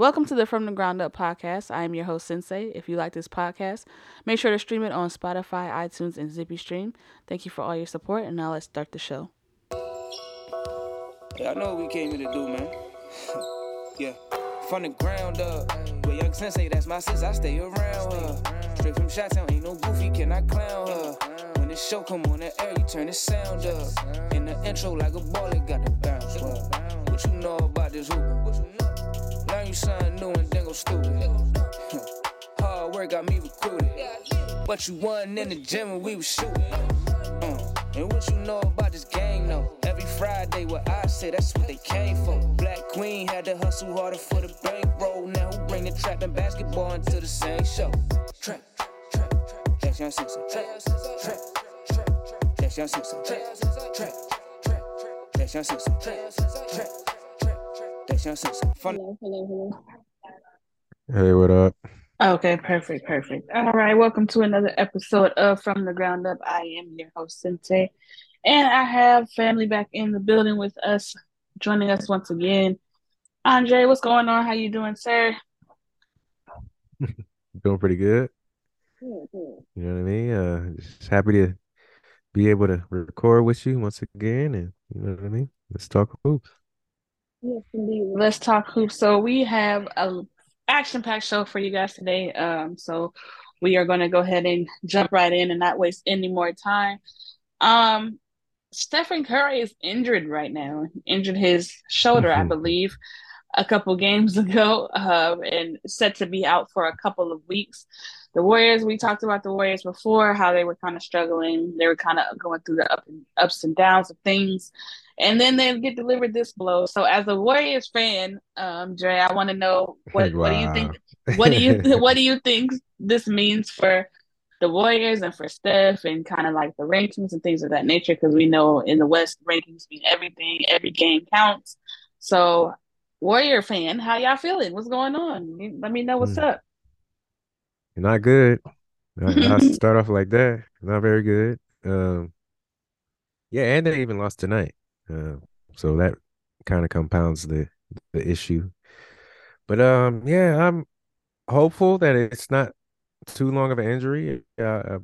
Welcome to the From the Ground Up podcast. I am your host, Sensei. If you like this podcast, make sure to stream it on Spotify, iTunes, and Zippy Stream. Thank you for all your support, and now let's start the show. Yeah, I know what we came here to do, man. yeah, from the ground up. But young Sensei, that's my sis, I stay around her. Straight from Chi-Town, ain't no goofy, can I clown her? When the show come on the air, you turn the sound up. In the intro, like a ball, it got the bounce. What you know about this hoopin'? You something new and then go stupid. Hard work got me recruited. But you won in the gym when we was shooting. Uh, and what you know about this game though? Every Friday, what I say, that's what they came for. Black Queen had to hustle harder for the bankroll. Now who bring the trap and basketball into the same show? Trap, trap, trap. Trap, trap, trap. Trap, trap, trap. Young Simpson. Trap, trap. That's young Simpson. Fun. Hello, hello, hello. Hey, what up? Okay, perfect, perfect. All right, welcome to another episode of From the Ground Up. I am your host, Sensei, and I have family back in the building with us, joining us once again. Andre, what's going on? How you doing, sir? Doing pretty good. You know what I mean? Uh, just happy to be able to record with you once again, and you know what I mean. Let's talk hoops. Yes, indeed. Let's talk hoops. So we have a action-packed show for you guys today. Um, so we are going to go ahead and jump right in and not waste any more time. Um, Stephen Curry is injured right now. Injured his shoulder, I believe, a couple games ago, um, and set to be out for a couple of weeks. The Warriors, we talked about the Warriors before, how they were kind of struggling. They were kind of going through the up and, ups and downs of things. And then they get delivered this blow. So as a Warriors fan, um, Dre, I want to know what, what do you think what do you what do you think this means for the Warriors and for Steph and kind of like the rankings and things of that nature? Because we know in the West rankings mean everything, every game counts. So Warrior fan, how y'all feeling? What's going on? Let me know what's Hmm. up. Not good. I, I start off like that. Not very good. Um, yeah, and they even lost tonight. Uh, so that kind of compounds the the issue. But um, yeah, I'm hopeful that it's not too long of an injury. Uh, I've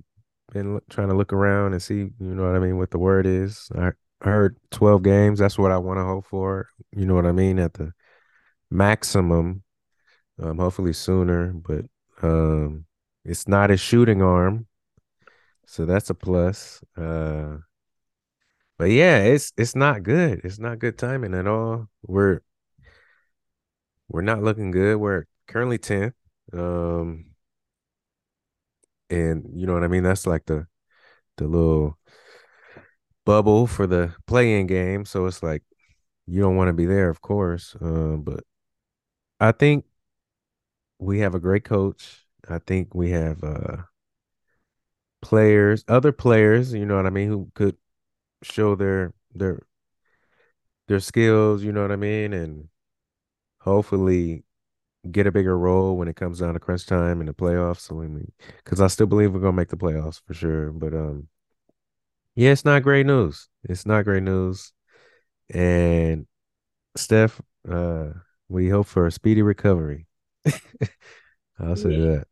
been trying to look around and see, you know what I mean, what the word is. I heard 12 games. That's what I want to hope for. You know what I mean, at the maximum. Um, hopefully sooner, but um, it's not a shooting arm, so that's a plus. Uh, but yeah, it's it's not good. It's not good timing at all. We're we're not looking good. We're currently 10th. Um, and you know what I mean? That's like the the little bubble for the play-in game. So it's like you don't want to be there, of course. Um, but I think we have a great coach. I think we have uh players, other players, you know what I mean, who could show their their their skills, you know what I mean, and hopefully get a bigger role when it comes down to crunch time in the playoffs. So I mean, because I still believe we're gonna make the playoffs for sure. But um, yeah, it's not great news. It's not great news. And Steph, uh, we hope for a speedy recovery. I'll say Yeah. that.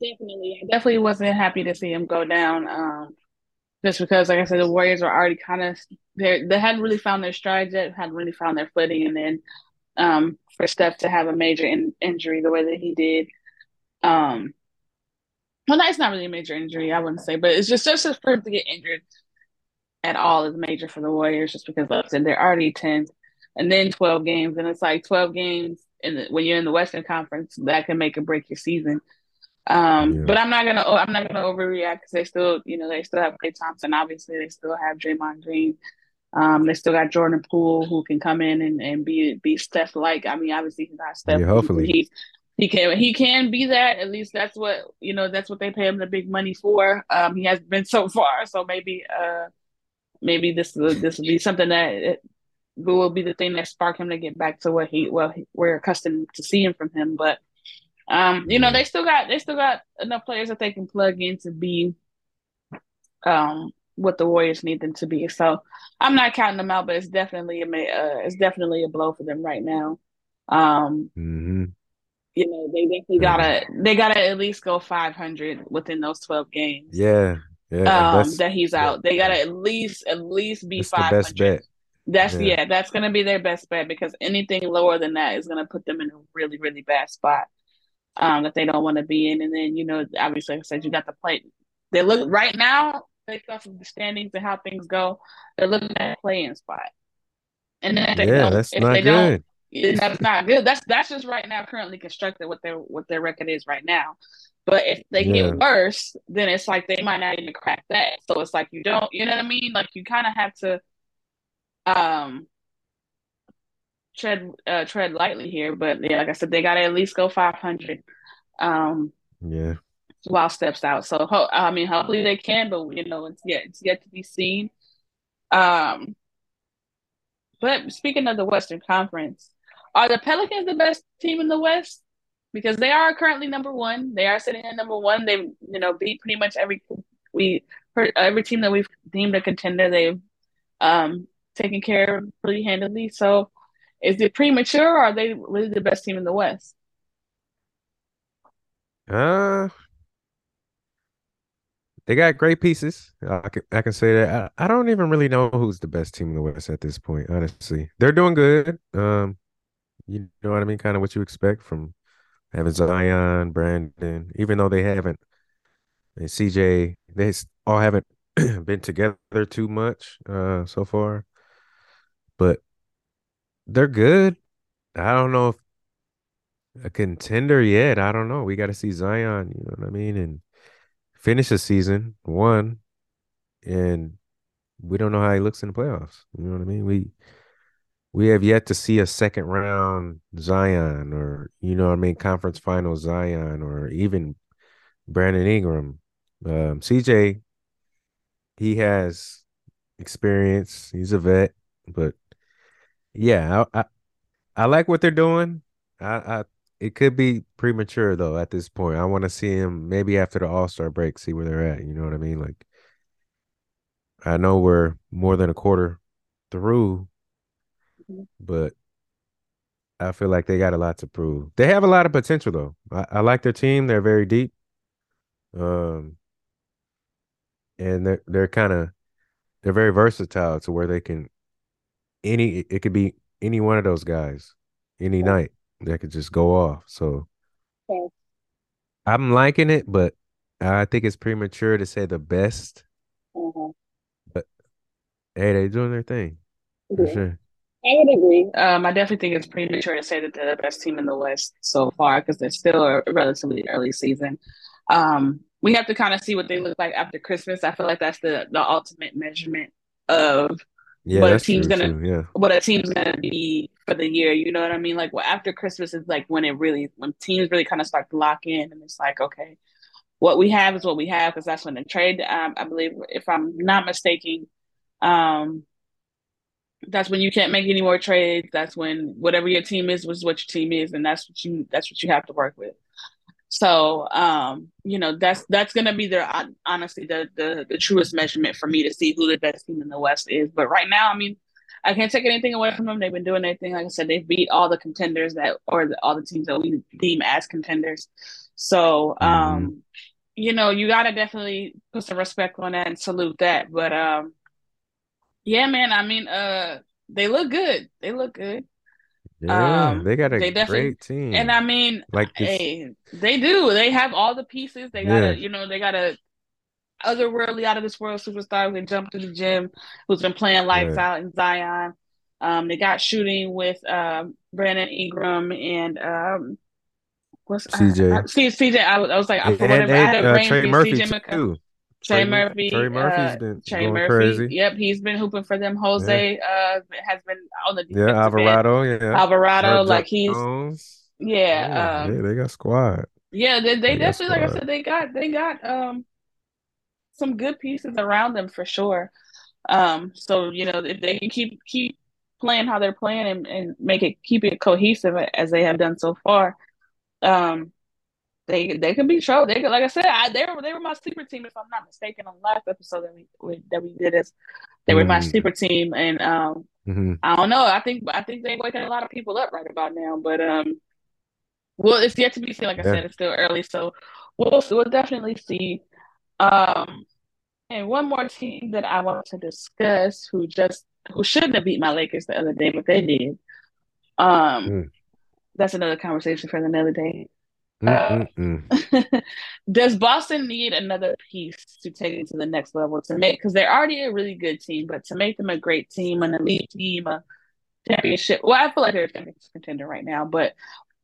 Definitely, I definitely wasn't happy to see him go down. Um, just because, like I said, the Warriors were already kind of they they hadn't really found their stride yet, hadn't really found their footing, and then um, for Steph to have a major in, injury the way that he did, um, well, that's not really a major injury, I wouldn't say, but it's just just for him to get injured at all is major for the Warriors, just because, like I said, they're already tenth, and then twelve games, and it's like twelve games, and when you're in the Western Conference, that can make or break your season. Um, Yeah. but I'm not gonna I'm not gonna overreact because they still, you know, they still have Klay Thompson. Obviously, they still have Draymond Green. Um, they still got Jordan Poole who can come in and, and be be Steph like. I mean, obviously he's not Steph. Yeah, hopefully. he he can he can be that. At least that's what you know. That's what they pay him the big money for. Um, he has been so far. So maybe uh maybe this will this will be something that it will be the thing that spark him to get back to what he well we're accustomed to seeing from him. But um, you know, they still got they still got enough players that they can plug in to be um what the Warriors need them to be. So I'm not counting them out, but it's definitely a uh, it's definitely a blow for them right now. Um, mm-hmm. you know, they definitely gotta they gotta at least go 500 within those 12 games. Yeah, yeah. Um, that he's out. They gotta at least at least be 500. best bet. That's yeah. yeah, that's gonna be their best bet because anything lower than that is gonna put them in a really, really bad spot um, that they don't want to be in. And then, you know, obviously, like I said, you got the play. They look right now, based off of the standings and how things go, they're looking at a play-in spot. And then if they yeah, don't, that's if not they good. don't, that's not good. That's that's just right now currently constructed what their what their record is right now. But if they yeah. get worse, then it's like they might not even crack that. So it's like you don't, you know what I mean? Like you kind of have to um tread uh, tread lightly here. But yeah, like I said, they got to at least go 500. Um, yeah. While Steph's out, so ho- I mean, hopefully they can, but you know, it's yet it's yet to be seen. Um, but speaking of the Western Conference, are the Pelicans the best team in the West? Because they are currently number one. They are sitting at number one. They've you know beat pretty much every we every team that we've deemed a contender. They've um taken care of pretty handily. So is it premature or are they really the best team in the West? Uh, they got great pieces. I can I can say that. I, I don't even really know who's the best team in the West at this point. Honestly, they're doing good. Um, you know what I mean? Kind of what you expect from having Zion, Brandon, even though they haven't. And CJ, they all haven't been together too much uh so far, but they're good. I don't know if a contender yet. I don't know. We got to see Zion, you know what I mean, and finish the season one, and we don't know how he looks in the playoffs. You know what I mean? We we have yet to see a second round Zion, or you know what I mean, conference final Zion, or even Brandon Ingram. Um, CJ, he has experience. He's a vet, but yeah, I, I, I like what they're doing. I, I it could be premature though at this point. I want to see him maybe after the All Star break, see where they're at. You know what I mean? Like, I know we're more than a quarter through, mm-hmm. but I feel like they got a lot to prove. They have a lot of potential though. I, I like their team. They're very deep. Um, and they're they're kind of they're very versatile to where they can any it could be any one of those guys any night that could just go off. So okay. I'm liking it, but I think it's premature to say the best. Mm-hmm. But hey, they're doing their thing for sure. I would agree. Um, I definitely think it's premature to say that they're the best team in the West so far because they're still a relatively early season. Um, we have to kind of see what they look like after Christmas. I feel like that's the the ultimate measurement of yeah, what a team's gonna too, yeah. what a team's gonna be for the year. You know what I mean? Like well after Christmas is like when it really when teams really kind of start to lock in and it's like, okay, what we have is what we have because that's when the trade um, I believe if I'm not mistaken, um that's when you can't make any more trades. That's when whatever your team is was what your team is, and that's what you that's what you have to work with. So, um, you know, that's that's gonna be their honestly the, the the truest measurement for me to see who the best team in the West is. But right now, I mean, I can't take anything away from them. They've been doing their thing. Like I said, they've beat all the contenders that or the, all the teams that we deem as contenders. So, um, mm-hmm. you know, you gotta definitely put some respect on that and salute that. But um, yeah, man. I mean, uh, they look good. They look good. Yeah, um, they got a they great team. And I mean, like hey, they do. They have all the pieces. They got a, you know, they got a otherworldly out of this world superstar who can jump to the gym, who's been playing lights yeah. out in Zion. Um, they got shooting with um, Brandon Ingram and um, what's CJ. I, I, CJ. I, I was like, and, whatever, and, I had a uh, Trey Murphy CJ too. Trey, Trey Murphy. Trey Murphy's uh, been Trey going Murphy. crazy. Yep, he's been hooping for them. Jose yeah. uh, has been on the yeah Alvarado. End. Yeah, Alvarado. like he's yeah. Yeah, um, yeah, they got squad. Yeah, they, they, they definitely like I said they got they got um some good pieces around them for sure. Um, so you know if they can keep keep playing how they're playing and, and make it keep it cohesive as they have done so far, um, they they can be trouble. They like I said, I, they were they were my sleeper team if I'm not mistaken on the last episode that we, that we did as They were my super team, and um, mm-hmm. I don't know. I think I think they're waking a lot of people up right about now. But um, well, it's yet to be seen. Like I said, it's still early, so we'll we'll definitely see. Um, and one more team that I want to discuss, who just who shouldn't have beat my Lakers the other day, but they did. Um, mm. that's another conversation for another day. Uh, does Boston need another piece to take it to the next level to make? Because they're already a really good team, but to make them a great team, an elite team, a championship. Well, I feel like they're a championship contender right now, but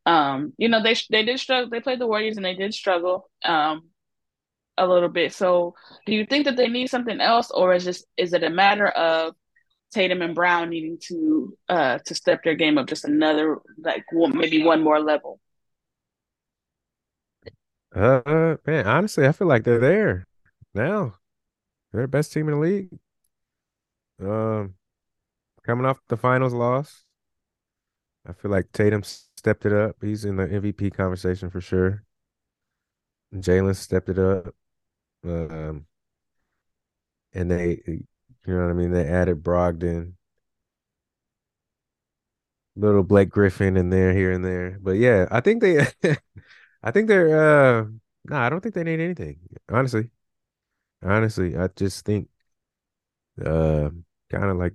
um, you know they they did struggle. They played the Warriors and they did struggle um a little bit. So, do you think that they need something else, or is just is it a matter of Tatum and Brown needing to uh to step their game up just another like one, maybe one more level? Uh, man, honestly, I feel like they're there now. They're the best team in the league. Um, coming off the finals loss, I feel like Tatum stepped it up. He's in the MVP conversation for sure. Jaylen stepped it up. Um, and they, you know what I mean. They added Brogdon, little Blake Griffin in there, here and there. But yeah, I think they. I think they're uh no, nah, I don't think they need anything. Honestly. Honestly, I just think uh kind of like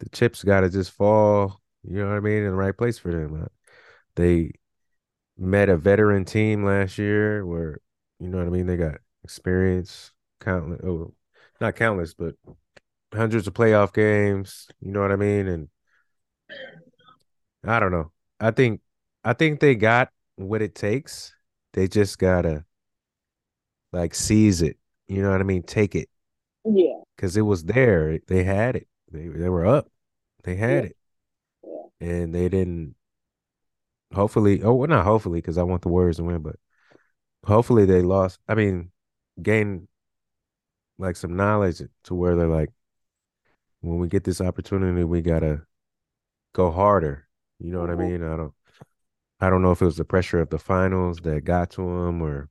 the chips gotta just fall, you know what I mean, in the right place for them. Uh, they met a veteran team last year where, you know what I mean, they got experience, countless oh not countless, but hundreds of playoff games, you know what I mean? And I don't know. I think I think they got what it takes they just gotta like seize it. You know what I mean? Take it. Yeah. Because it was there. They had it. They they were up. They had yeah. it. Yeah. And they didn't. Hopefully, oh, well, not hopefully, because I want the Warriors to win, but hopefully they lost. I mean, gain like some knowledge to where they're like, when we get this opportunity, we gotta go harder. You know what. I mean? I don't. I don't know if it was the pressure of the finals that got to him or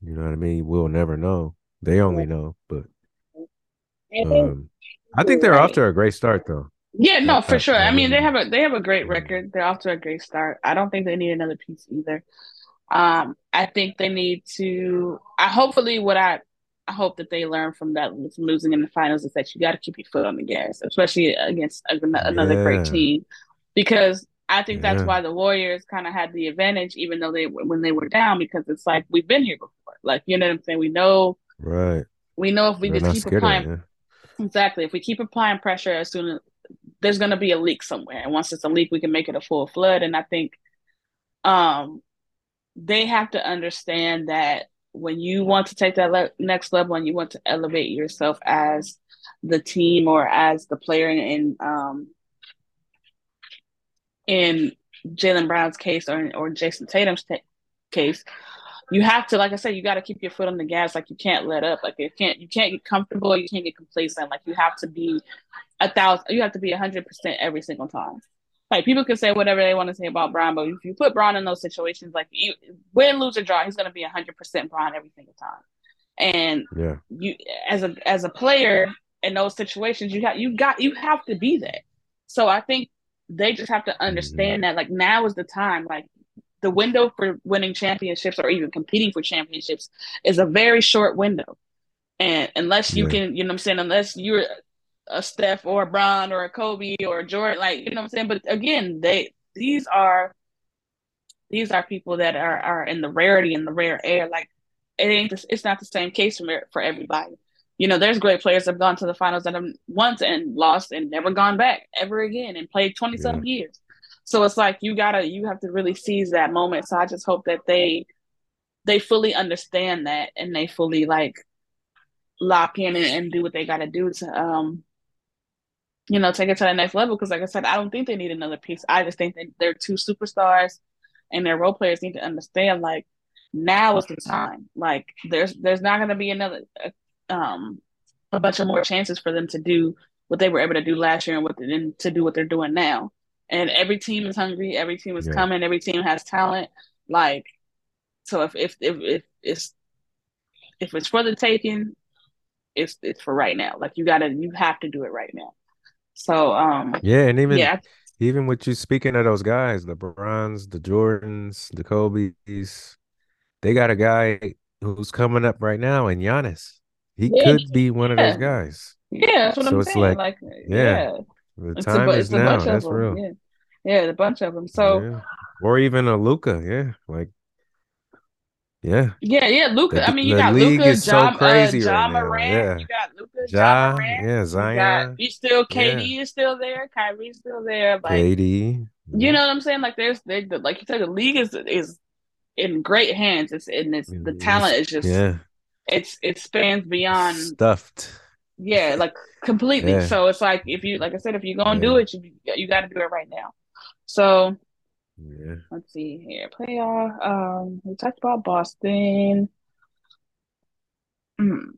you know what I mean? We'll never know. They only know, but um, I think they're off to a great start though. Yeah, no, for sure. I mean, they have a they have a great record. They're off to a great start. I don't think they need another piece either. Um, I think they need to. I hopefully what I I hope that they learn from that from losing in the finals is that you got to keep your foot on the gas, especially against another yeah. great team, because I think that's why the Warriors kind of had the advantage, even though they when they were down, because it's like we've been here before. Like you know what I'm saying? We know, right? We know if we We're just keep applying, it, yeah. exactly. If we keep applying pressure, as soon as there's going to be a leak somewhere, and once it's a leak, we can make it a full flood. And I think, um, they have to understand that when you want to take that le- next level and you want to elevate yourself as the team or as the player and um in Jaylen Brown's case or or Jayson Tatum's t- case, you have to, like I said, you got to keep your foot on the gas. Like you can't let up. Like you can't you can't get comfortable. You can't get complacent. Like you have to be a thousand. You have to be a hundred percent every single time. Like people can say whatever they want to say about Brown, but if you put Brown in those situations, like you win, lose or draw, he's going to be a hundred percent Brown every single time. And yeah, you as a as a player in those situations, you got you got you have to be that. So I think they just have to mm-hmm. understand that like now is the time like the window for winning championships or even competing for championships is a very short window. And unless you can you know what i'm saying unless you're a steph or a Bron or a kobe or a jordan like you know what i'm saying? But again they these are these are people that are are in the rarity in the rare air. Like it ain't it's not the same case for for everybody you know, there's great players that have gone to the finals that have once and lost and never gone back ever again and played 20 yeah. some years. So it's like you gotta you have to really seize that moment. So I just hope that they they fully understand that and they fully like lock in and, and do what they gotta do to um you know take it to the next level. Because like I said, I don't think they need another piece. I just think that they're two superstars and their role players need to understand like now is the time. Like there's there's not gonna be another um, a bunch of more chances for them to do what they were able to do last year and what and to do what they're doing now. And every team is hungry. Every team is yeah. coming. Every team has talent. Like, so if if if if it's if it's for the taking, it's it's for right now. Like you gotta you have to do it right now. So um Yeah, and even yeah, even with you speaking of those guys, the Brons, the Jordans, the Kobe's, they got a guy who's coming up right now, and Giannis. He yeah, could be one of those guys. yeah. That's what So I'm it's saying. like, Like yeah, yeah, the it's a time bu- is now. That's them. real. Yeah, yeah, a bunch of them. So Yeah. Or even a Luka. Yeah. Like, yeah. yeah, yeah. The Luka. I mean, you got Luka, is so John, uh, crazy right John now. Yeah. You got Luka, John Ja, Morant. yeah, You got Zion, you still KD is still there. Kyrie's still there. Like KD. you know what I'm saying? Like there's they, like you said, the league is is in great hands. It's and it's the talent is just yeah. It's it spans beyond Stuffed. yeah, like completely. Yeah. So it's like if you like I said, if you're gonna do it, you you got to do it right now. So Yeah. let's see here, playoff. Um, we talked about Boston. Hmm.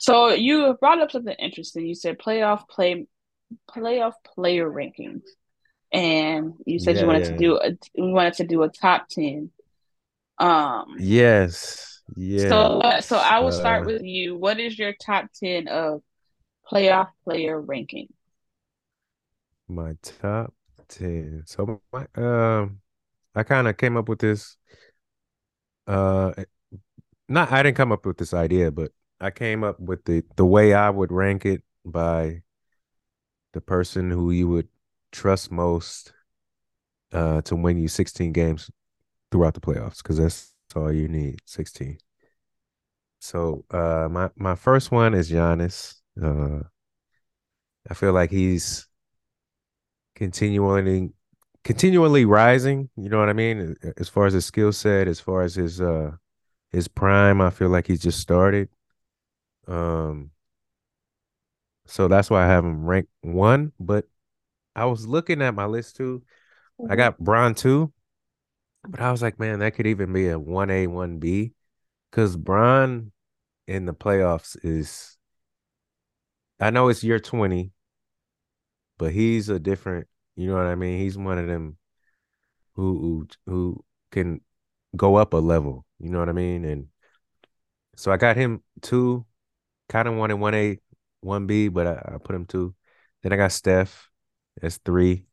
So you brought up something interesting. You said playoff play playoff player rankings, and you said you Yeah, wanted to do a you wanted to do a top ten. Um, Yes. So uh, so I will start Uh, with you. What is your top ten of playoff player ranking? my top 10. So my um I kind of came up with this uh not I didn't come up with this idea, but I came up with the the way I would rank it by the person who you would trust most uh to win you 16 games throughout the playoffs because that's all you need 16 so uh my my first one is Giannis. Uh I feel like he's continually continually rising you know what I mean? As far as his skill set as far as his uh his prime I feel like he's just started. Um so that's why I have him ranked one but I was looking at my list too. I got Bron two But I was like, man, that could even be a 1A, 1B. Because Bron in the playoffs is, I know it's year 20, but he's a different, you know what I mean? He's one of them who who, who can go up a level, you know what I mean? And so I got him two, kind of wanted 1A, 1B, but I, I put him two. Then I got Steph, that's three.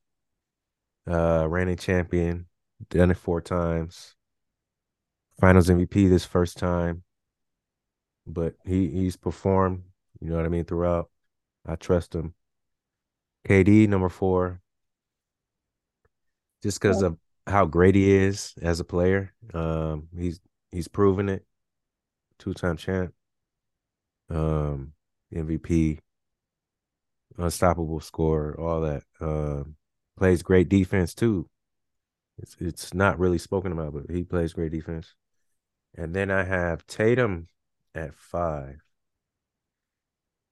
Uh, reigning champion, done it four times. Finals MVP this first time. but he he's performed, you know what I mean, throughout. I trust him. KD number four, just because of how great he is as a player. Um, he's he's proven it. Two time champ, um, MVP, unstoppable scorer, all that. Um, plays great defense too. It's it's not really spoken about, but he plays great defense. And then I have Tatum at five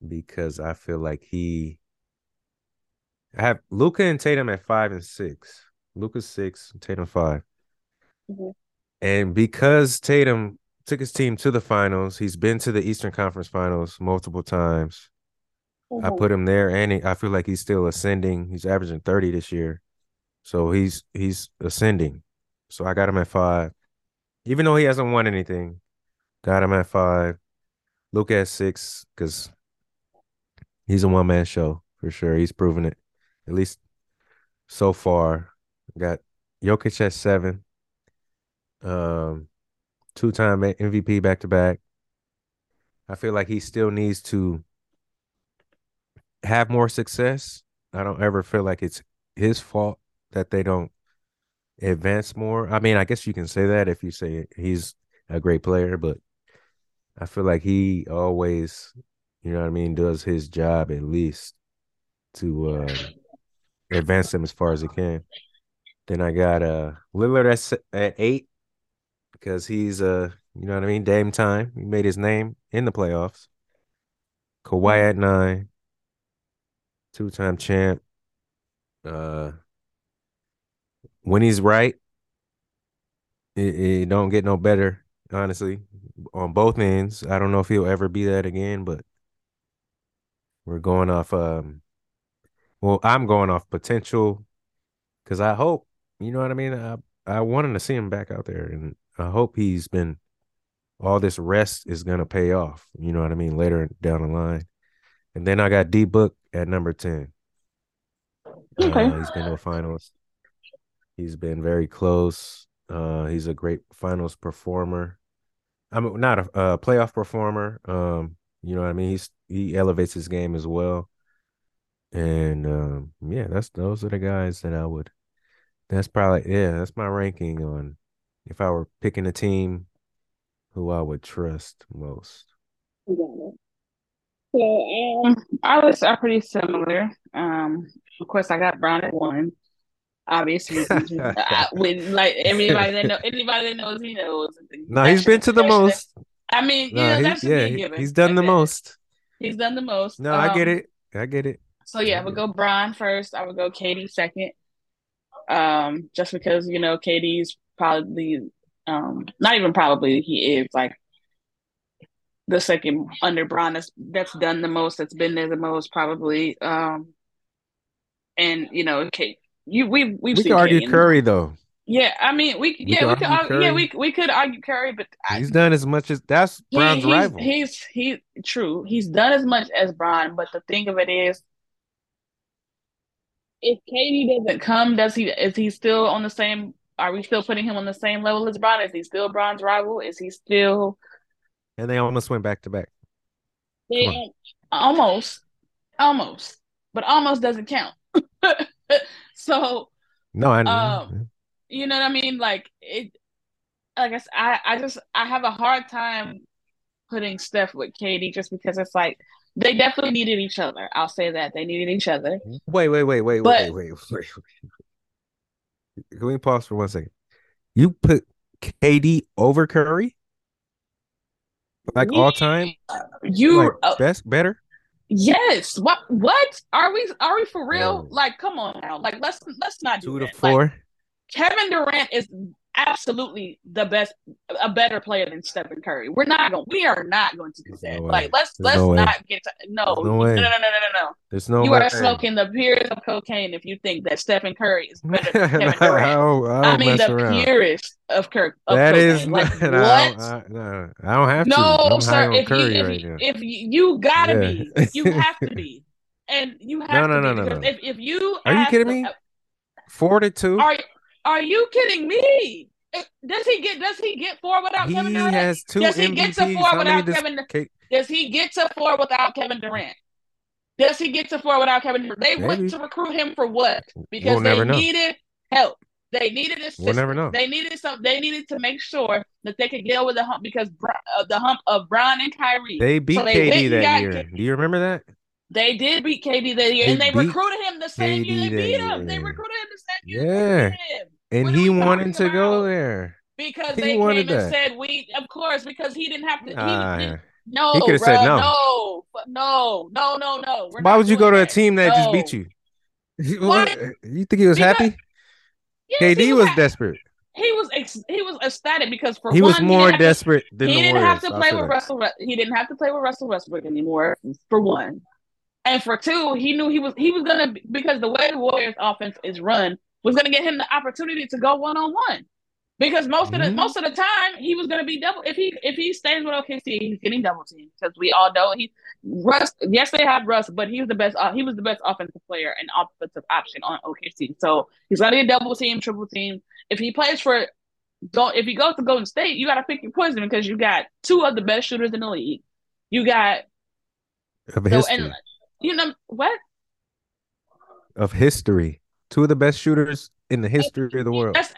because I feel like he I have Luka and Tatum at five and six. Luka six, Tatum 5 Mhm. And because Tatum took his team to the finals, he's been to the Eastern Conference Finals multiple times. I put him there, and he, I feel like he's still ascending. He's averaging 30 this year. So he's he's ascending. So I got him at five. Even though he hasn't won anything, got him at five. Luka at six, because he's a one man show for sure. He's proven it. At least so far. Got Jokic at seven. Um, two time MVP back to back. I feel like he still needs to have more success. I don't ever feel like it's his fault that they don't advance more. I mean, I guess you can say that if you say he's a great player, but I feel like he always, you know what I mean, does his job at least to uh, advance them as far as he can. Then I got uh Lillard at, at eight because he's uh you know what I mean Dame time. He made his name in the playoffs. Kawhi at nine, two time champ. Uh, when he's right, it, it don't get no better. Honestly, on both ends, I don't know if he'll ever be that again. But we're going off. Um, well, I'm going off potential because I hope you know what I mean. I I wanted to see him back out there, and I hope he's been all this rest is gonna pay off. You know what I mean? Later down the line. And then I got D Book at number 10. Okay. Uh, he's been to the finals. He's been very close. Uh, he's a great finals performer. I'm not a, a playoff performer. Um, you know what I mean? He's he elevates his game as well. And um, yeah, that's those are the guys that I would. That's probably yeah. That's my ranking on if I were picking a team, who I would trust most. So um, our lists are pretty similar. Um, of course, I got Bron at one. Obviously, I, with like anybody that know anybody that knows, he knows. no, he's been to the most. I mean, No, yeah, that's yeah, he- he's done the most. He's done the most. No, I get Um, it. I get it. So yeah, I would go Bron first. I would go KD second. Um, just because you know KD's probably um not even probably he is like the second under Bron that's that's done the most, that's been there the most probably. Um, and you know, Kate, you we we've We could argue Curry though. Yeah, I mean we We yeah could we could argue yeah Curry. we we could argue Curry, but I, He's done as much as that's he- Bron's he's, rival. He's he true. He's done as much as Bron, but the thing of it is, if KD doesn't come, does he? Is he still on the same? Are we still putting him on the same level as Bron? Is he still Bron's rival? Is he still and they almost went back to back. they, almost, almost, but almost doesn't count. so No, I Um, you know what I mean? Like it, like I just I have a hard time putting Steph with KD just because it's like they definitely needed each other. I'll say that they needed each other. wait, wait, wait, wait, But- wait, wait, wait, wait. Can we pause for one second? You put KD over Curry? Like all time? You Like uh, best better? Yes. What what are we are we for real? Like come on now. Like let's let's not do Two to that. Like, four. Kevin Durant is absolutely the best, a better player than Stephen Curry. We're not going. We are not going to do There's that. no like let's There's let's no way. not get to no no no way. no no no no no. There's no you way. are smoking the purest of cocaine if you think that Stephen Curry is better than Kevin I don't, I I don't mean, mess the around. purest of Kirk. Of That cocaine. is like not. what? I don't, I, no, I don't have to. no, sir. If you Curry if, right you, if you, you gotta Yeah. be, you have to be, and you have No, to no, be no, no, because no. if if you Are you kidding me? Four to two. Are are you kidding me? Does he get does he get four without He Kevin Durant? has two Does he get to four How without does Kevin? Does he get to four without Kevin Durant? Does he get to four without Kevin Durant? They Maybe. went to recruit him for what? Because We'll they needed help. They needed assistance. We'll never know. They needed some. They needed to make sure that they could deal with the hump because uh, the hump of Bron and Kyrie. They beat So they KD that year. Do you remember that? They did beat KD that year, They and they recruited him the same year they beat him. They recruited him the same year. they Yeah. And he wanted to go there. Because He they came and that. said we, of course, because he didn't have to. He, Ah, no, He coulda said no. no, no, no, no, no. Why would you go to a team that just beat you? You think he was Because- happy? Yes, KD he was ha- desperate. He was ex- he was ecstatic because for one He one, was more he didn't have to- desperate than he didn't Warriors. have to play with that. Russell. He didn't have to play with Russell Westbrook anymore. For one, and for two, he knew he was he was gonna because the way the Warriors offense is run was gonna get him the opportunity to go one on one. Because most of the Mhm. most of the time he was gonna be double if he if he stays with OKC he's getting double teamed because we all know he Russ yes they have Russ but he was the best uh, he was the best offensive player and offensive option on OKC so he's gonna get double team triple team if he plays for go if he goes to Golden State, you got to pick your poison because you got two of the best shooters in the league. You got Of so history. and you know what? Of history. Two of the best shooters in the history of the world. That's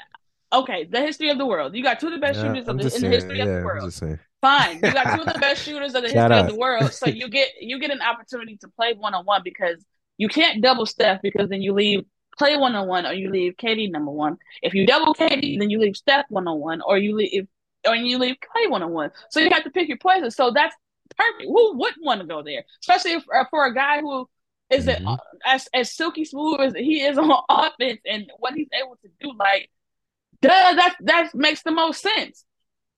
okay. The history of the world. You got two of the best Yeah, shooters of the, in the history yeah, of the world. saying. Fine, you got two of the best shooters of the history of the world. So you get you get an opportunity to play one on one because you can't double Steph because then you leave play one on one or you leave KD number one. If you double KD, then you leave Steph one on one or you leave or you leave Klay one on one. So you have to pick your poison. So that's perfect. Who wouldn't want to go there, especially if, uh, for a guy who is a- Mhm. as as silky smooth as he is on offense and what he's able to do? Like, duh, that that makes the most sense.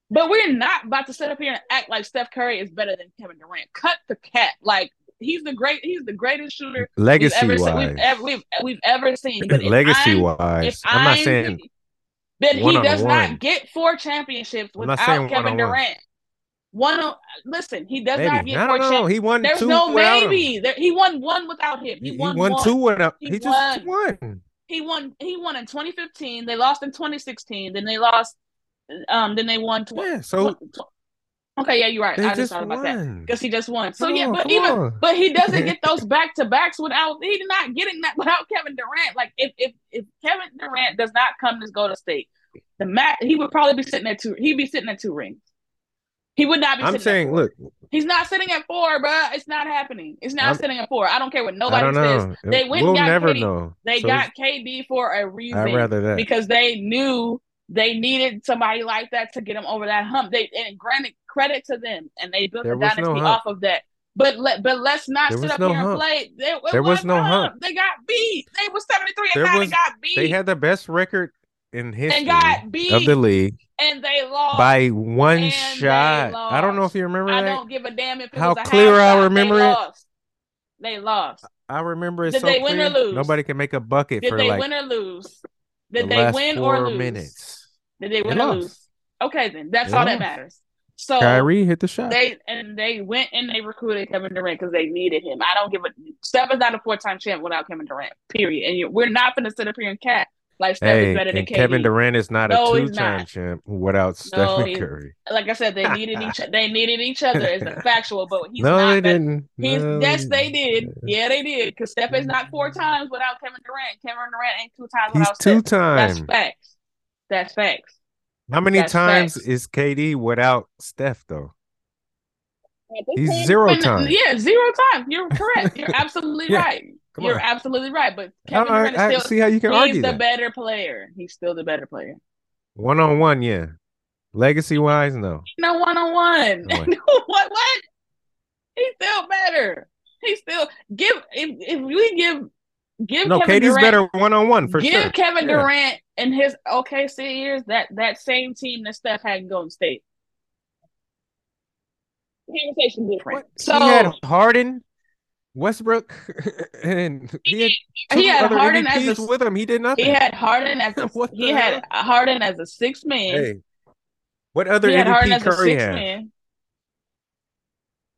But we're not about to sit up here and act like Steph Curry is better than Kevin Durant. Cut the cat. Like he's the great. He's the greatest shooter we've Legacy ever seen. wise. We've ever we've, we've ever seen. Legacy I'm- wise. I'm not saying then he does one. not get four championships without Kevin one on one. Durant. One, listen, he does maybe. not get I don't know. He won There's two no maybe. There, he won one without him. He, He, he won, won, one. two without. He He, just won. He won. He won in 2015. They lost in 2016. Then they lost. Um. Then they won. Tw- Yeah. So tw- okay. Yeah, you're right. they I just thought about that because he just won. So Come yeah, on, but even on. but he doesn't get those back to backs without. He's not getting that without Kevin Durant. Like if if if Kevin Durant does not come to Golden State, the mat he would probably be sitting at two. He'd be sitting at two rings. He would not be. I'm sitting saying, at four. look, He's not sitting at four, bruh. It's not happening. It's not I'm- sitting at four. I don't care what nobody says. They went we'll got never KD. know. They So got KD for a reason I'd rather that. because they knew they needed somebody like that to get them over that hump. They and granted credit to them, and they built There a was no dynasty off of that. But let but let's not There sit up no here and hump. play. There, There was no a hump. They got beat. They were seventy three and nine was- and got beat. They had the best record in history and got beat of the league and they lost. by one shot. I don't know if you remember I that. don't give a damn if it How clear I shot. remember they it. Lost. They lost. I remember it Did so they win or lose? Nobody can make a bucket Did for they like win or lose? the Did they last win or lose? minutes. Did they They or lost. lose? Okay, then that's They all that matters. So Kyrie hit the shot. they and they went and they recruited Kevin Durant because they needed him. I don't give a Steph is not a four time champ without Kevin Durant. Period. And you, we're not going to sit up here and cat like Steph hey, is better than KD. Kevin Durant is not No, a two-time champ without Stephen Curry. Like I said, they needed each. They needed each other. It's a factual, but he's no, not. they better. didn't. He's No, yes, they did. Yeah, they did. Because Steph is not four mm. times without Kevin Durant. Kevin Durant ain't two times without Steph. That's two-time. facts. That's facts. How many That's times facts. is KD without Steph though? He's zero times. Yeah, zero times. You're correct. You're absolutely Yeah, right. Come You're on. absolutely right. But I, Kevin Durant I, still see how you can he's argue the that. better player. He's still the better player. One on one, yeah. Legacy wise, no. No one on one. What what? He's still better. He's still give if, if we give give No, Kevin KD's Durant, better one on one for give sure. Kevin Yeah. Durant and his OKC years that that same team that Steph had in Golden State. Conversation different. What? So he had Harden, Westbrook, and he had He had Harden as a- with him. He did nothing. he had Harden as a, he had Harden as a six man. hey, what other he MVP Curry man.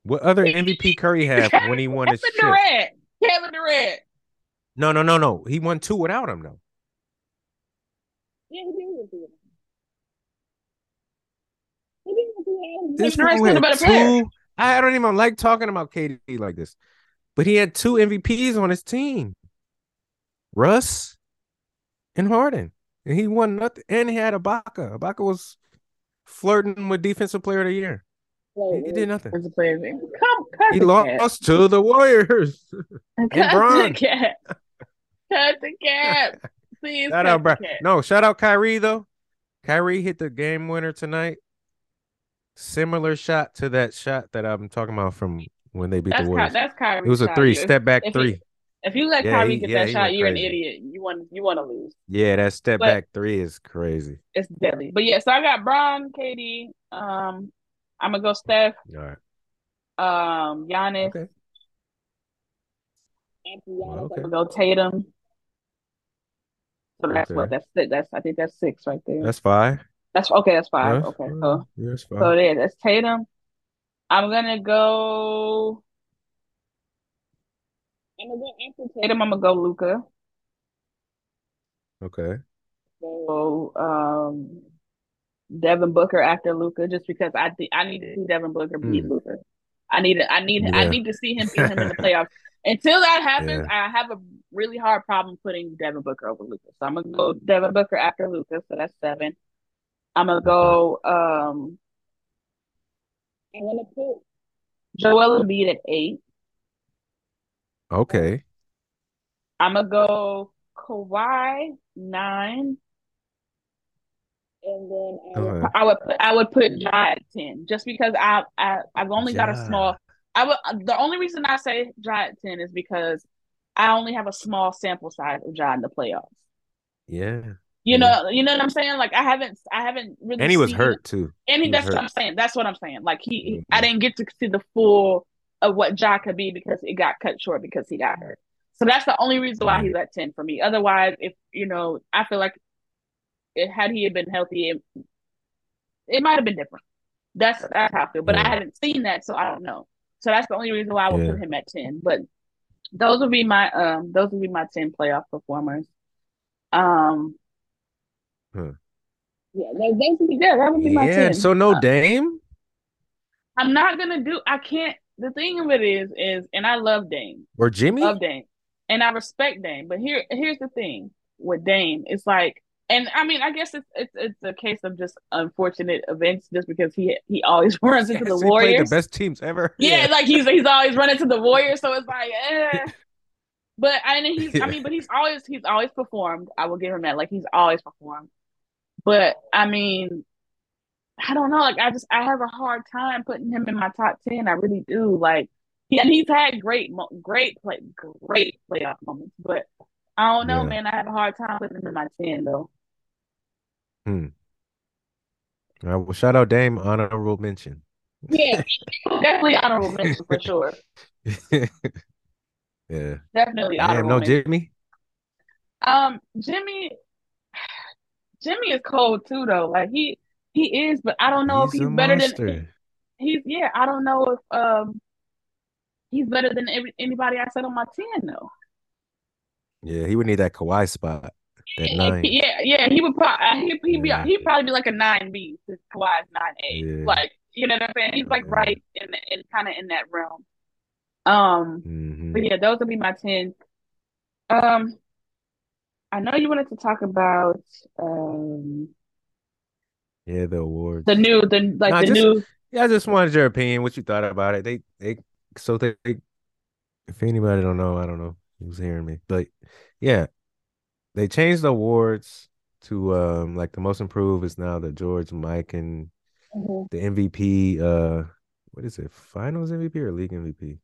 What other MVP Curry had when he won his Kevin chip? Durant. Kevin Durant. No, no, no, no. He won two without him though. Yeah, he did with it. He did with it. This Durant's fool still the had two. I don't even like talking about KD like this, but he had two MVPs on his team, Russ and Harden, and he won nothing. And he had Ibaka. Ibaka was flirting with Defensive Player of the Year. He, he did nothing. As a player, come cut He lost to the Warriors. Cut the cap. Cut the cap. Please Shout out, bro. No, shout out Kyrie though. Kyrie hit the game winner tonight. Similar shot to that shot that I'm talking about from when they beat That's the Ky- Warriors. that's Kyrie. It was a three, You- step back if he- three. If you let Yeah, Kyrie he- get yeah, that shot, you're an idiot. You want you want to lose. Yeah, that step But- back three is crazy. It's deadly. But yeah, so I got Bron, KD. Um, I'm gonna go Steph. All right. Um, Giannis. Okay. After Giannis, okay. I'm gonna go Tatum. So that's Okay. what that's six. That's I think that's six right there. That's five. That's okay. That's five. That's okay, fine. so Yeah, that's so five. there. That's Tatum. I'm gonna go. I'm gonna go after Tatum. I'm gonna go Luka. Okay. So um, Devin Booker after Luka, just because I think I need to see Devin Booker beat Hmm. Luka. I need I need I need to see him beat him in the playoffs. Until that happens, Yeah. I have a really hard problem putting Devin Booker over Luka. So I'm gonna go Devin Booker after Luka. So that's seven. I'm gonna go. Um, I'm gonna put Joel Embiid at eight. Okay. I'm gonna go Kawhi nine, and then I would, Okay. I would put I would put Ja at ten, just because I I I've only got a small. I would the only reason I say Ja at ten is because I only have a small sample size of Ja in the playoffs. Yeah. You Yeah. know, you know what I'm saying? Like I haven't I haven't really And he was hurt too. And he, He that's what. I'm saying. That's what I'm saying. Like he, I Mhm. didn't get to see the full of what Ja could be because it got cut short because he got hurt. So that's the only reason why he's at ten for me. Otherwise, if you know, I feel like it, had he had been healthy, it, it might have been different. That's that's how I feel. But Yeah. I haven't seen that, so I don't know. So that's the only reason why I would Yeah. put him at ten. But those would be my um those would be my ten playoff performers. Um Huh. yeah, those would yeah, that would be my Yeah. So no Dame I'm not gonna do I can't the thing of it is is and I love Dame. or Jimmy? Love Dame. And I respect Dame. But here here's the thing with Dame. It's like and I mean I guess it's it's it's a case of just unfortunate events just because he he always runs into the Yes, he played Warriors. the best teams ever. Yeah, like he's he's always running to the Warriors, so it's like, eh. But I mean, he's I mean, but he's always he's always performed. I will give him that. Like he's always performed. But I mean, I don't know. Like I just I have a hard time putting him in my top ten. I really do. Like he and he's had great great play great playoff moments, but I don't know, Yeah. man. I have a hard time putting him in my ten though. Hmm. All right, well, shout out Dame, honorable mention. Yeah, definitely honorable mention for sure. yeah. Definitely Dame, honorable no mention. Jimmy. Um, Jimmy, Jimmy is cold too, though. Like he he is, but I don't know if He's he's a better than he's. Yeah, I don't know if um he's better than every, anybody I said on my ten though. Yeah, he would need that Kawhi spot. That Yeah, nine. yeah, yeah. He would probably he he'd be Yeah. he'd probably be like a nine B. Because Kawhi's nine A. Yeah. Like you know what I'm saying? He's like Yeah. right in in kind of in that realm. Um, hmm but yeah, those would be my ten. Um, I know you wanted to talk about um Yeah, the awards. the new the like Nah, the just- new Yeah, I just wanted your opinion, what you thought about it. They they so they, they- if anybody don't know, I don't know who's hearing me. But yeah, they changed the awards to um like the most improved is now the George Mikan Mhm. the MVP uh what is it? Finals MVP or league MVP?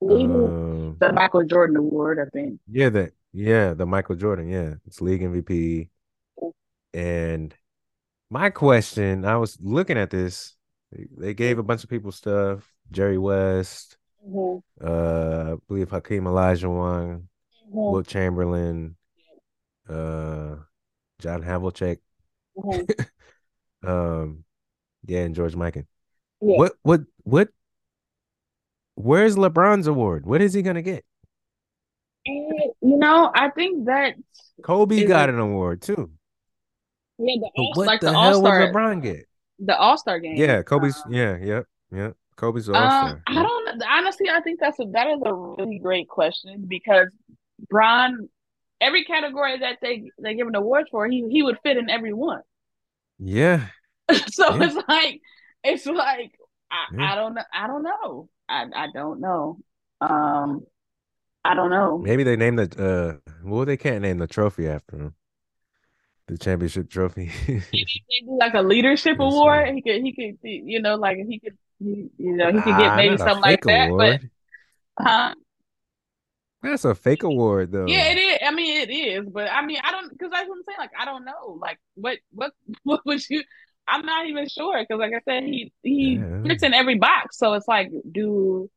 Legal- Um the Michael Jordan Award, I think. yeah, that yeah, the Michael Jordan, yeah. It's league MVP. And my question, I was looking at this. They, gave a bunch of people stuff. Jerry West, uh, I believe Hakeem Olajuwon, Wilt Chamberlain, uh, John Havlicek, um, yeah, and George Mikan. Yeah. What what what? Where's LeBron's award? What is he gonna get? And, you know, I think that Kobe got an award too. yeah, the all, what like the, the hell All would Star, LeBron get? the All Star game. Yeah, Kobe's. Um, yeah, yep, yep. Kobe's the All Um, Star. I don't honestly. I think that's a that is a really great question because Bron, every category that they they give an award for, he he would fit in every one. Yeah, so Yeah. it's like it's like I, Yeah. I don't know. I don't know. I I don't know. Um, I don't know. maybe they named the. uh Well, they can't name the trophy after him. The championship trophy. Like a leadership Yes, award. ma'am. He could he could you know like he could he, you know he could get maybe something like that. award. But huh? That's a fake award, though. Yeah, it is. I mean, it is, but I mean, I don't because that's what I'm saying. Like, I don't know. Like, what, what, what would you? I'm not even sure because, like I said, he he Yeah. fits in every box. So it's like, do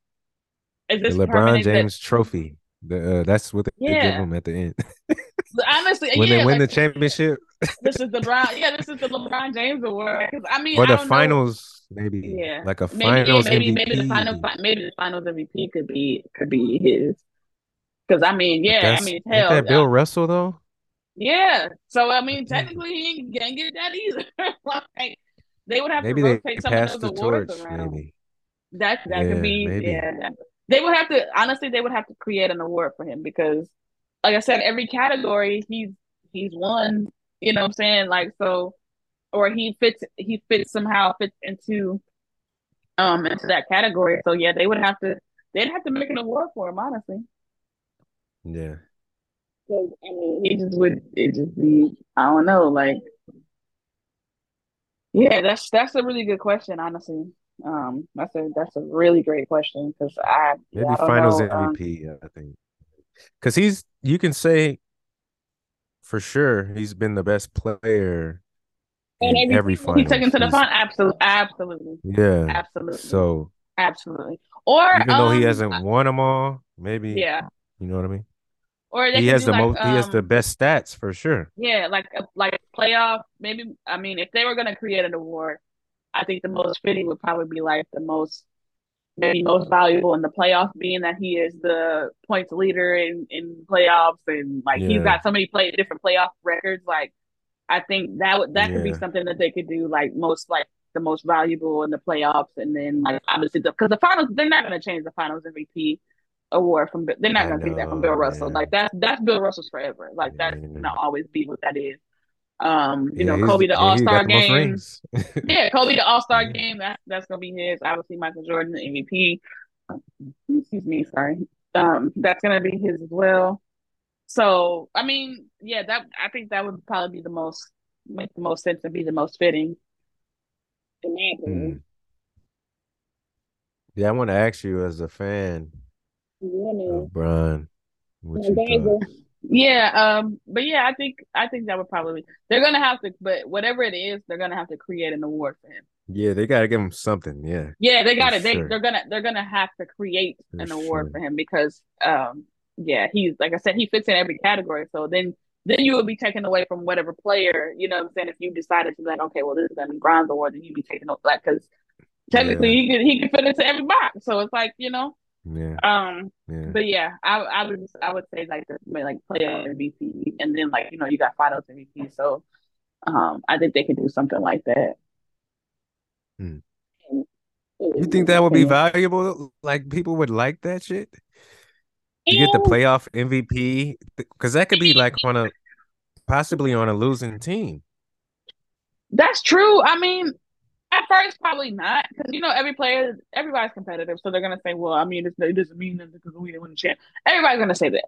is The LeBron permanent that- James Trophy. The uh, that's what they give Yeah. him at the end honestly, when yeah, they win like, the championship this is the LeBron. Yeah, this is the LeBron James award. I mean, or the don't know. finals, maybe Yeah. like a Maybe, yeah, finals maybe, MVP. maybe the final, maybe the finals MVP could be could be his. Because I mean, yeah, I mean, hell, that Bill Russell though? Yeah. So I mean, technically, he ain't gonna get that either. like, they would have Maybe to they rotate some of those the awards torch. around. Maybe That that Yeah, could be. maybe. Yeah. that- They would have to. Honestly, they would have to create an award for him because, like I said, every category he's he's won. You know what I'm saying? Like so, or he fits. He fits somehow fits into, um, into that category. So yeah, they would have to. They'd have to make an award for him. Honestly. yeah. Because I mean, he just would it just be I don't know, like yeah, that's that's a really good question, honestly. Um, that's a that's a really great question because I yeah, Maybe I don't finals know, um, MVP, I think. Because he's, you can say for sure he's been the best player and in every he took him to the He's- final. Absolutely, absolutely, Yeah. absolutely, So absolutely. Or even though he um, hasn't won them all, maybe yeah, you know what I mean. or He has the like, most. he has the um, best stats for sure. Yeah, like like playoff. Maybe I mean, if they were gonna create an award, I think the most fitting would probably be like the most maybe most valuable in the playoffs, being that he is the points leader in in playoffs and like yeah. he's got so many play different playoff records. Like I think that would that yeah. could be something that they could do like most like the most valuable in the playoffs, and then like obviously because the, the finals they're not going to change the finals MVP award from they're not going to take that from Bill Russell. Like that's that's Bill Russell's forever. Like that's going to always be what that is. Um, you yeah, know, Kobe the All Star game. yeah, Kobe the All Star game. That's that's gonna be his. Obviously, Michael Jordan the MVP. Excuse me, sorry. Um, that's gonna be his as well. So, I mean, yeah, that I think that would probably be the most make the most sense and be the most fitting. Hmm. Yeah, I want to ask you as a fan yeah, of Bron, what you yeah, um, but yeah, I think I think that would probably they're gonna have to, but whatever it is, they're gonna have to create an award for him. Yeah, they gotta give him something. Yeah, yeah, they gotta They sure. they're gonna they're gonna have to create for an award sure. for him because, um, yeah, he's like I said, he fits in every category. So then then you would be taken away from whatever player, you know what I'm saying? If you decided to like, okay, well, this is gonna Bron's Award, then you'd be taken over like because technically yeah. he could he could fit into every box. So it's like, you know, yeah. Um. Yeah. But yeah, I I would I would say like the like player MVP, and then like you know you got finals MVP. So, um, I think they could do something like that. Hmm. You think that would be valuable? Like people would like that shit? You get the playoff MVP because that could be like on a possibly on a losing team. That's true. I mean, at first, probably not, because you know every player, everybody's competitive, so they're gonna say, "Well, I mean, it doesn't mean that because we didn't win the champ." Everybody's gonna say that,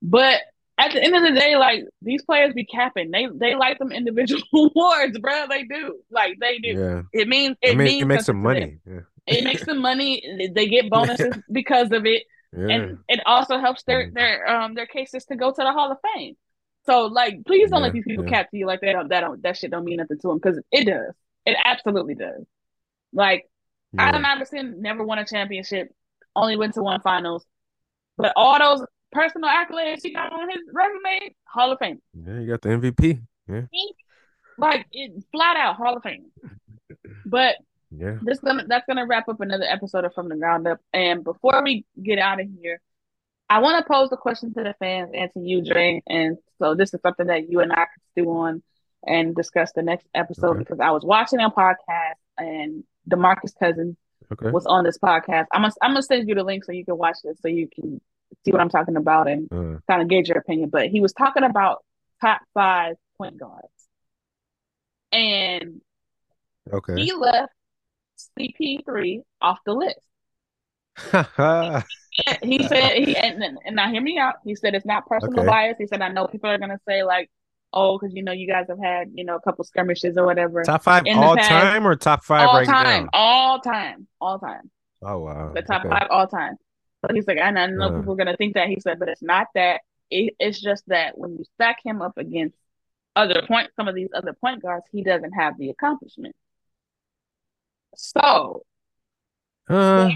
but at the end of the day, like these players be capping. They they like them individual awards, bro. They do, like they do. Yeah. It means it, I mean, means it makes some money. Yeah. It makes them money. They get bonuses because of it, yeah. and it also helps their their um their cases to go to the Hall of Fame. So like, please don't let these people cap to you like that. That don't that shit don't mean nothing to them because it does. It absolutely does. Like yeah. Allen Iverson never won a championship, only went to one finals, but all those personal accolades he got on his resume, Hall of Fame. Yeah, you got the MVP. Yeah, like it, flat out Hall of Fame. But yeah, this gonna that's gonna wrap up another episode of From the Ground Up. And before we get out of here, I want to pose a question to the fans and to you, Dre. And so this is something that you and I could do on and discuss the next episode okay. because I was watching a podcast and DeMarcus Cousins okay. was on this podcast. I'm gonna I'm gonna send you the link so you can watch this so you can see what I'm talking about and uh. kind of gauge your opinion. But he was talking about top five point guards, and okay, he left CP3 off the list. he said he and, and now hear me out. He said it's not personal okay. bias. He said I know people are gonna say like oh, because you know you guys have had you know a couple skirmishes or whatever. Top five all time or top five all right time, now? all time, all time. All time. Oh wow, the top okay. five all time. So he's like, and I know uh. people are gonna think that he said, but it's not that. It, it's just that when you stack him up against other point, some of these other point guards, he doesn't have the accomplishment. So uh-huh.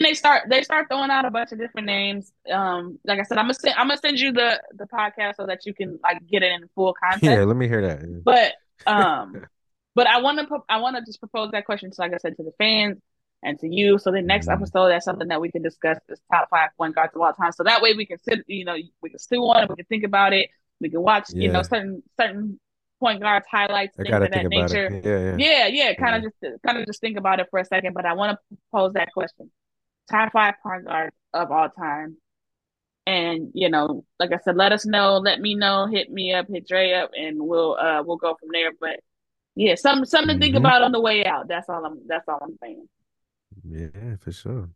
they start they start throwing out a bunch of different names. Um, like I said, I'm gonna send I'm gonna send you the the podcast so that you can like get it in full context. Yeah, let me hear that. But um, but I want to I want to just propose that question. So like I said to the fans and to you. So the next mm-hmm. episode, that's something that we can discuss is top five point guards of all time. So that way we can sit, you know, we can stew on it, we can think about it, we can watch, yeah. you know, certain certain point guards highlights, things of that nature. Yeah, yeah, yeah, yeah. Kind of yeah. just kind of just think about it for a second. But I want to pose that question: top five point guards of all time. And you know, like I said, let us know, let me know, hit me up, hit Dre up, and we'll uh we'll go from there. But yeah, something something mm-hmm. to think mm-hmm. about on the way out. That's all I'm that's all I'm saying. Yeah, for sure.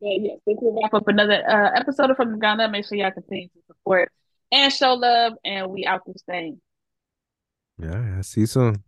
Yeah, yeah. So we'll wrap up another uh, episode of From the Ground Up. Make sure y'all continue to support and show love, and we out this thing. Yeah, I see you soon.